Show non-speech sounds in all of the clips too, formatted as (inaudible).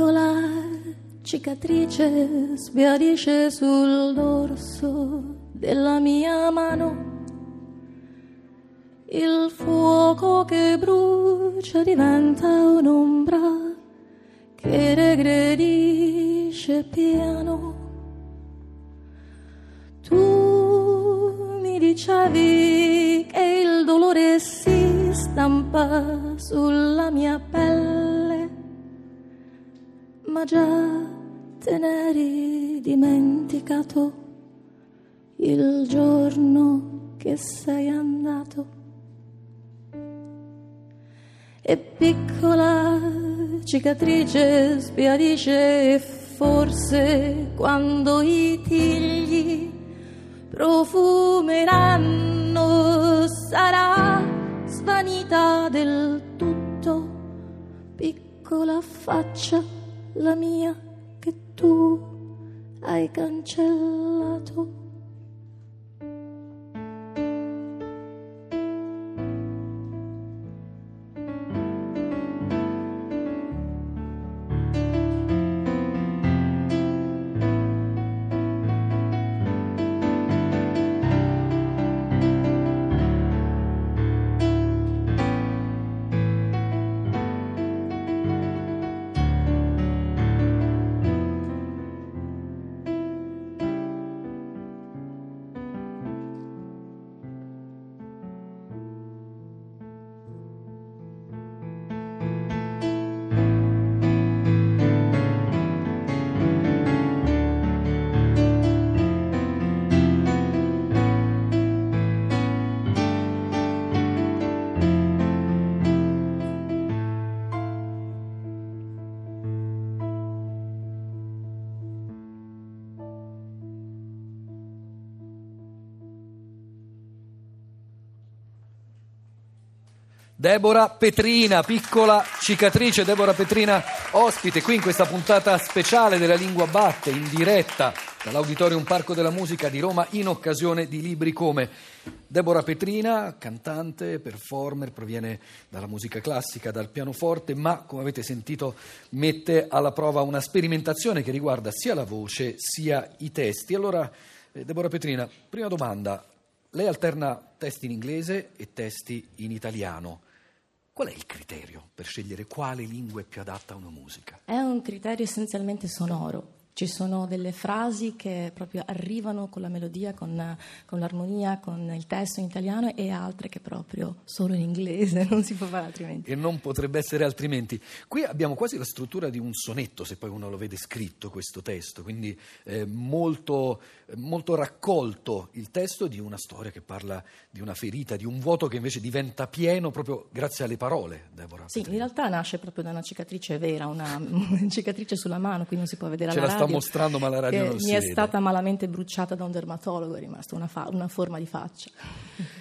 piccola cicatrice sbiadisce sul dorso della mia mano. Il fuoco che brucia diventa un'ombra che regredisce piano. Tu mi dicevi che il dolore si stampa sulla mia pelle, ma già te n'eri dimenticato il giorno che sei andato. E piccola cicatrice sbiadisce e forse quando i tigli profumeranno sarà svanita del tutto piccola faccia la mia che tu hai cancellato Deborah Petrina, piccola cicatrice, Deborah Petrina ospite qui in questa puntata speciale della Lingua Batte, in diretta dall'Auditorium Parco della Musica di Roma in occasione di libri come Deborah Petrina, cantante, performer, proviene dalla musica classica, dal pianoforte, ma come avete sentito mette alla prova una sperimentazione che riguarda sia la voce sia i testi. Allora, eh, Deborah Petrina, prima domanda, lei alterna testi in inglese e testi in italiano. Qual è il criterio per scegliere quale lingua è più adatta a una musica? È un criterio essenzialmente sonoro. Ci sono delle frasi che proprio arrivano con la melodia, con, con, l'armonia, con il testo in italiano e altre che proprio solo in inglese, (laughs) non si può fare altrimenti. E non potrebbe essere altrimenti. Qui abbiamo quasi la struttura di un sonetto, se poi uno lo vede scritto questo testo, quindi eh, molto molto raccolto il testo di una storia che parla di una ferita, di un vuoto che invece diventa pieno proprio grazie alle parole, Deborah. Sì, in realtà nasce proprio da una cicatrice vera, una (laughs) cicatrice sulla mano, qui non si può vedere Ce la radio. Sta mostrando, ma la radio non mi si è vede. stata malamente bruciata da un dermatologo, è rimasta una, fa- una forma di faccia.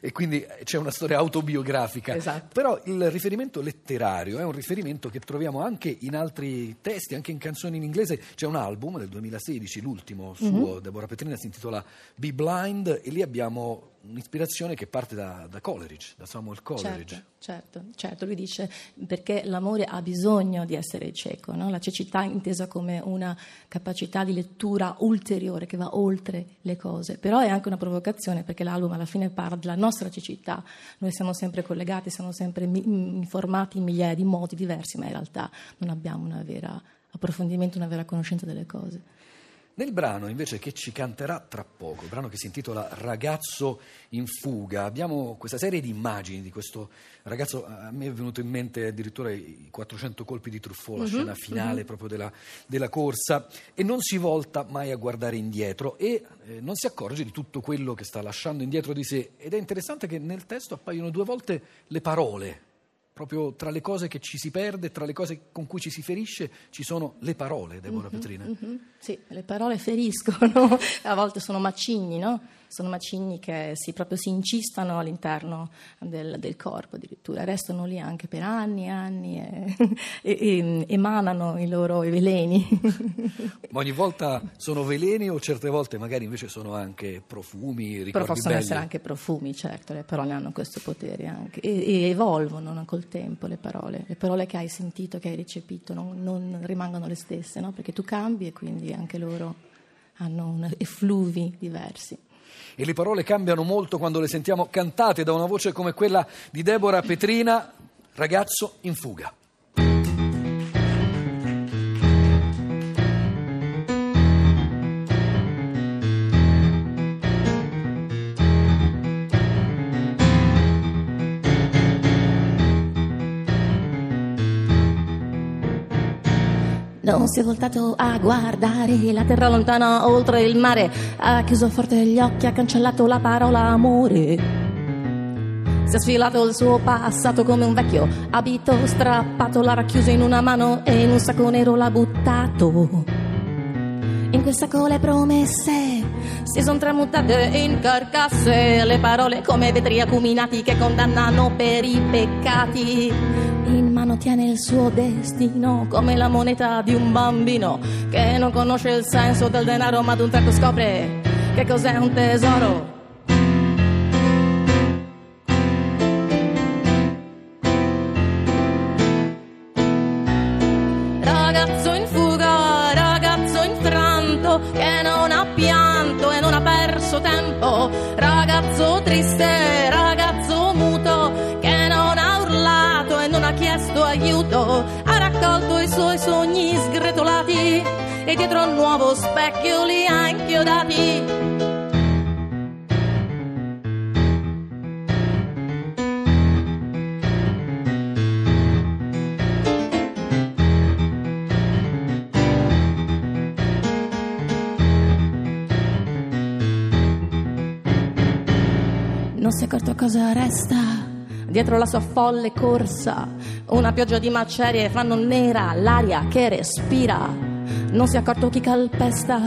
E quindi c'è una storia autobiografica. Esatto. Però il riferimento letterario è un riferimento che troviamo anche in altri testi, anche in canzoni in inglese. C'è un album del 2016, l'ultimo suo, mm-hmm. Deborah Petrina, si intitola Be Blind e lì abbiamo un'ispirazione che parte da, da Coleridge, da Samuel Coleridge. Certo, certo, certo, lui dice perché l'amore ha bisogno di essere cieco, no? la cecità intesa come una capacità di lettura ulteriore che va oltre le cose, però è anche una provocazione perché l'album alla fine parla della nostra cecità, noi siamo sempre collegati, siamo sempre informati in migliaia di modi diversi, ma in realtà non abbiamo una vera approfondimento, una vera conoscenza delle cose. Nel brano invece che ci canterà tra poco, il brano che si intitola Ragazzo in fuga, abbiamo questa serie di immagini di questo ragazzo, a me è venuto in mente addirittura i 400 colpi di Truffaut, la uh-huh, scena finale uh-huh. proprio della, della, corsa, e non si volta mai a guardare indietro e eh, non si accorge di tutto quello che sta lasciando indietro di sé. Ed è interessante che nel testo appaiono due volte le parole proprio tra le cose che ci si perde, tra le cose con cui ci si ferisce, ci sono le parole, Deborah mm-hmm, Petrina. Mm-hmm. Sì, le parole feriscono, (laughs) a volte sono macigni, no? Sono macigni che si, proprio si incistano all'interno del, del corpo addirittura, restano lì anche per anni e anni e, (laughs) e, e emanano i loro veleni. Ma ogni volta sono veleni o certe volte magari invece sono anche profumi, ricordi Però possono belli? essere anche profumi, certo, le parole hanno questo potere anche e, e evolvono col tempo le parole, le parole che hai sentito, che hai recepito non, non rimangono le stesse, no? perché tu cambi e quindi anche loro hanno effluvi diversi. E le parole cambiano molto quando le sentiamo cantate da una voce come quella di Deborah Petrina, ragazzo in fuga. Non si è voltato a guardare la terra lontana oltre il mare, ha chiuso forte gli occhi, ha cancellato la parola amore. Si è sfilato il suo passato come un vecchio abito strappato, l'ha racchiuso in una mano e in un sacco nero l'ha buttato. In quel sacco le promesse si sono tramutate in carcasse, le parole come vetri acuminati che condannano per i peccati. In mano tiene il suo destino come la moneta di un bambino che non conosce il senso del denaro ma ad un tratto scopre che cos'è un tesoro. Ragazzo in fuga, ragazzo infranto che non ha pianto e non ha perso tempo, ragazzo triste, e dietro un nuovo specchio li ha inchiodati. Non si è accorto cosa resta dietro la sua folle corsa. Una pioggia di macerie fanno nera l'aria che respira. Non si è accorto chi calpesta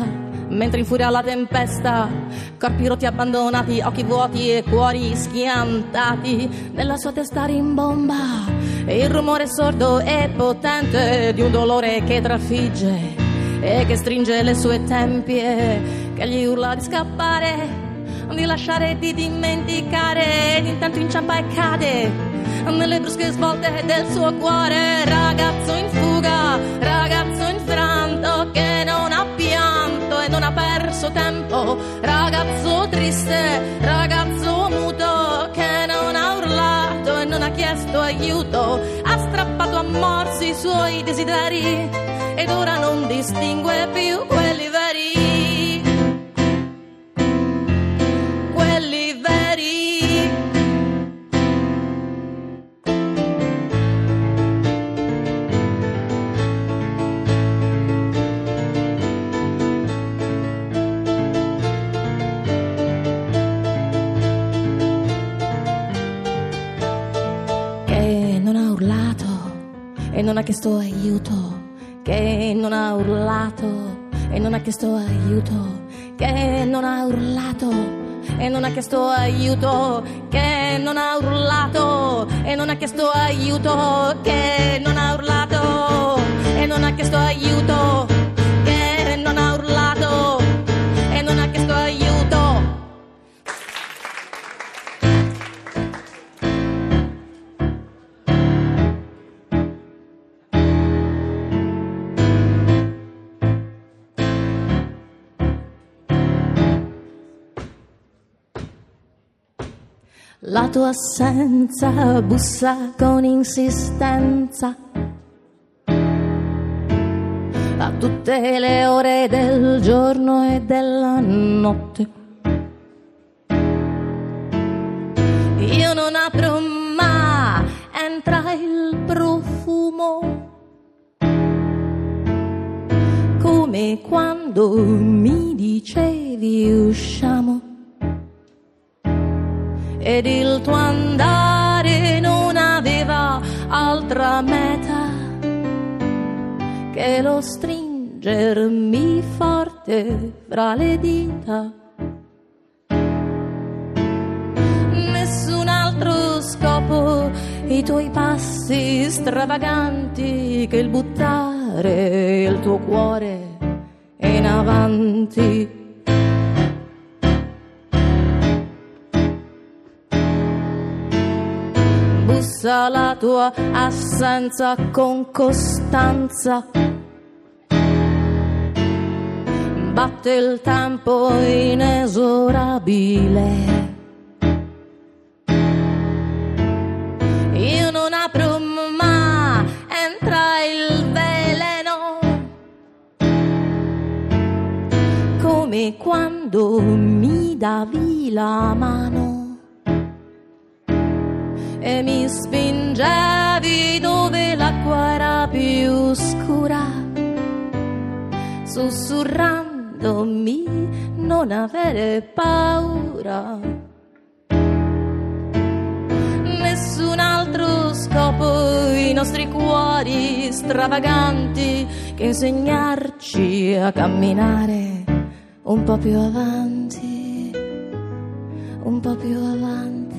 mentre infuria la tempesta. Corpi rotti abbandonati, occhi vuoti e cuori schiantati. Nella sua testa rimbomba il rumore sordo e potente di un dolore che trafigge e che stringe le sue tempie, che gli urla di scappare di lasciare di dimenticare ed intanto inciampa e cade nelle brusche svolte del suo cuore ragazzo in fuga ragazzo infranto che non ha pianto e non ha perso tempo. Ragazzo triste ragazzo muto che non ha urlato e non ha chiesto aiuto. Ha strappato a morsi i suoi desideri ed ora non distingue più quelli veri non ha chiesto aiuto. Che non ha urlato e non ha chiesto aiuto. Che non ha urlato e non ha chiesto aiuto, che non ha urlato e non ha chiesto aiuto, che La tua assenza bussa con insistenza. A tutte le ore del giorno e della notte. Io non apro ma entra il profumo. Come quando mi dicevi usciamo ed il tuo andare non aveva altra meta che lo stringermi forte fra le dita. Nessun altro scopo i tuoi passi stravaganti che il buttare il tuo cuore in avanti. Bussa la tua assenza con costanza. Batte il tempo inesorabile. Come quando mi davi la mano e mi spingevi dove l'acqua era più scura, sussurrandomi non avere paura. Nessun altro scopo i nostri cuori stravaganti che insegnarci a camminare un po' più avanti, un po' più avanti.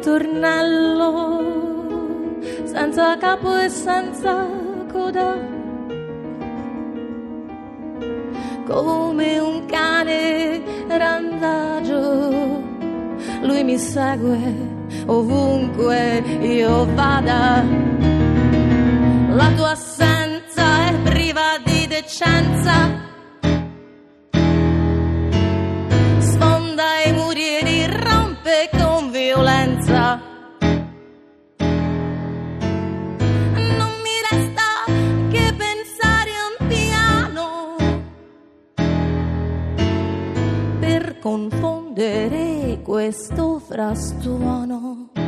Ritornello senza capo e senza coda. Come un cane randagio, lui mi segue ovunque io vada. La tua assenza è priva di decenza. Questo frastuono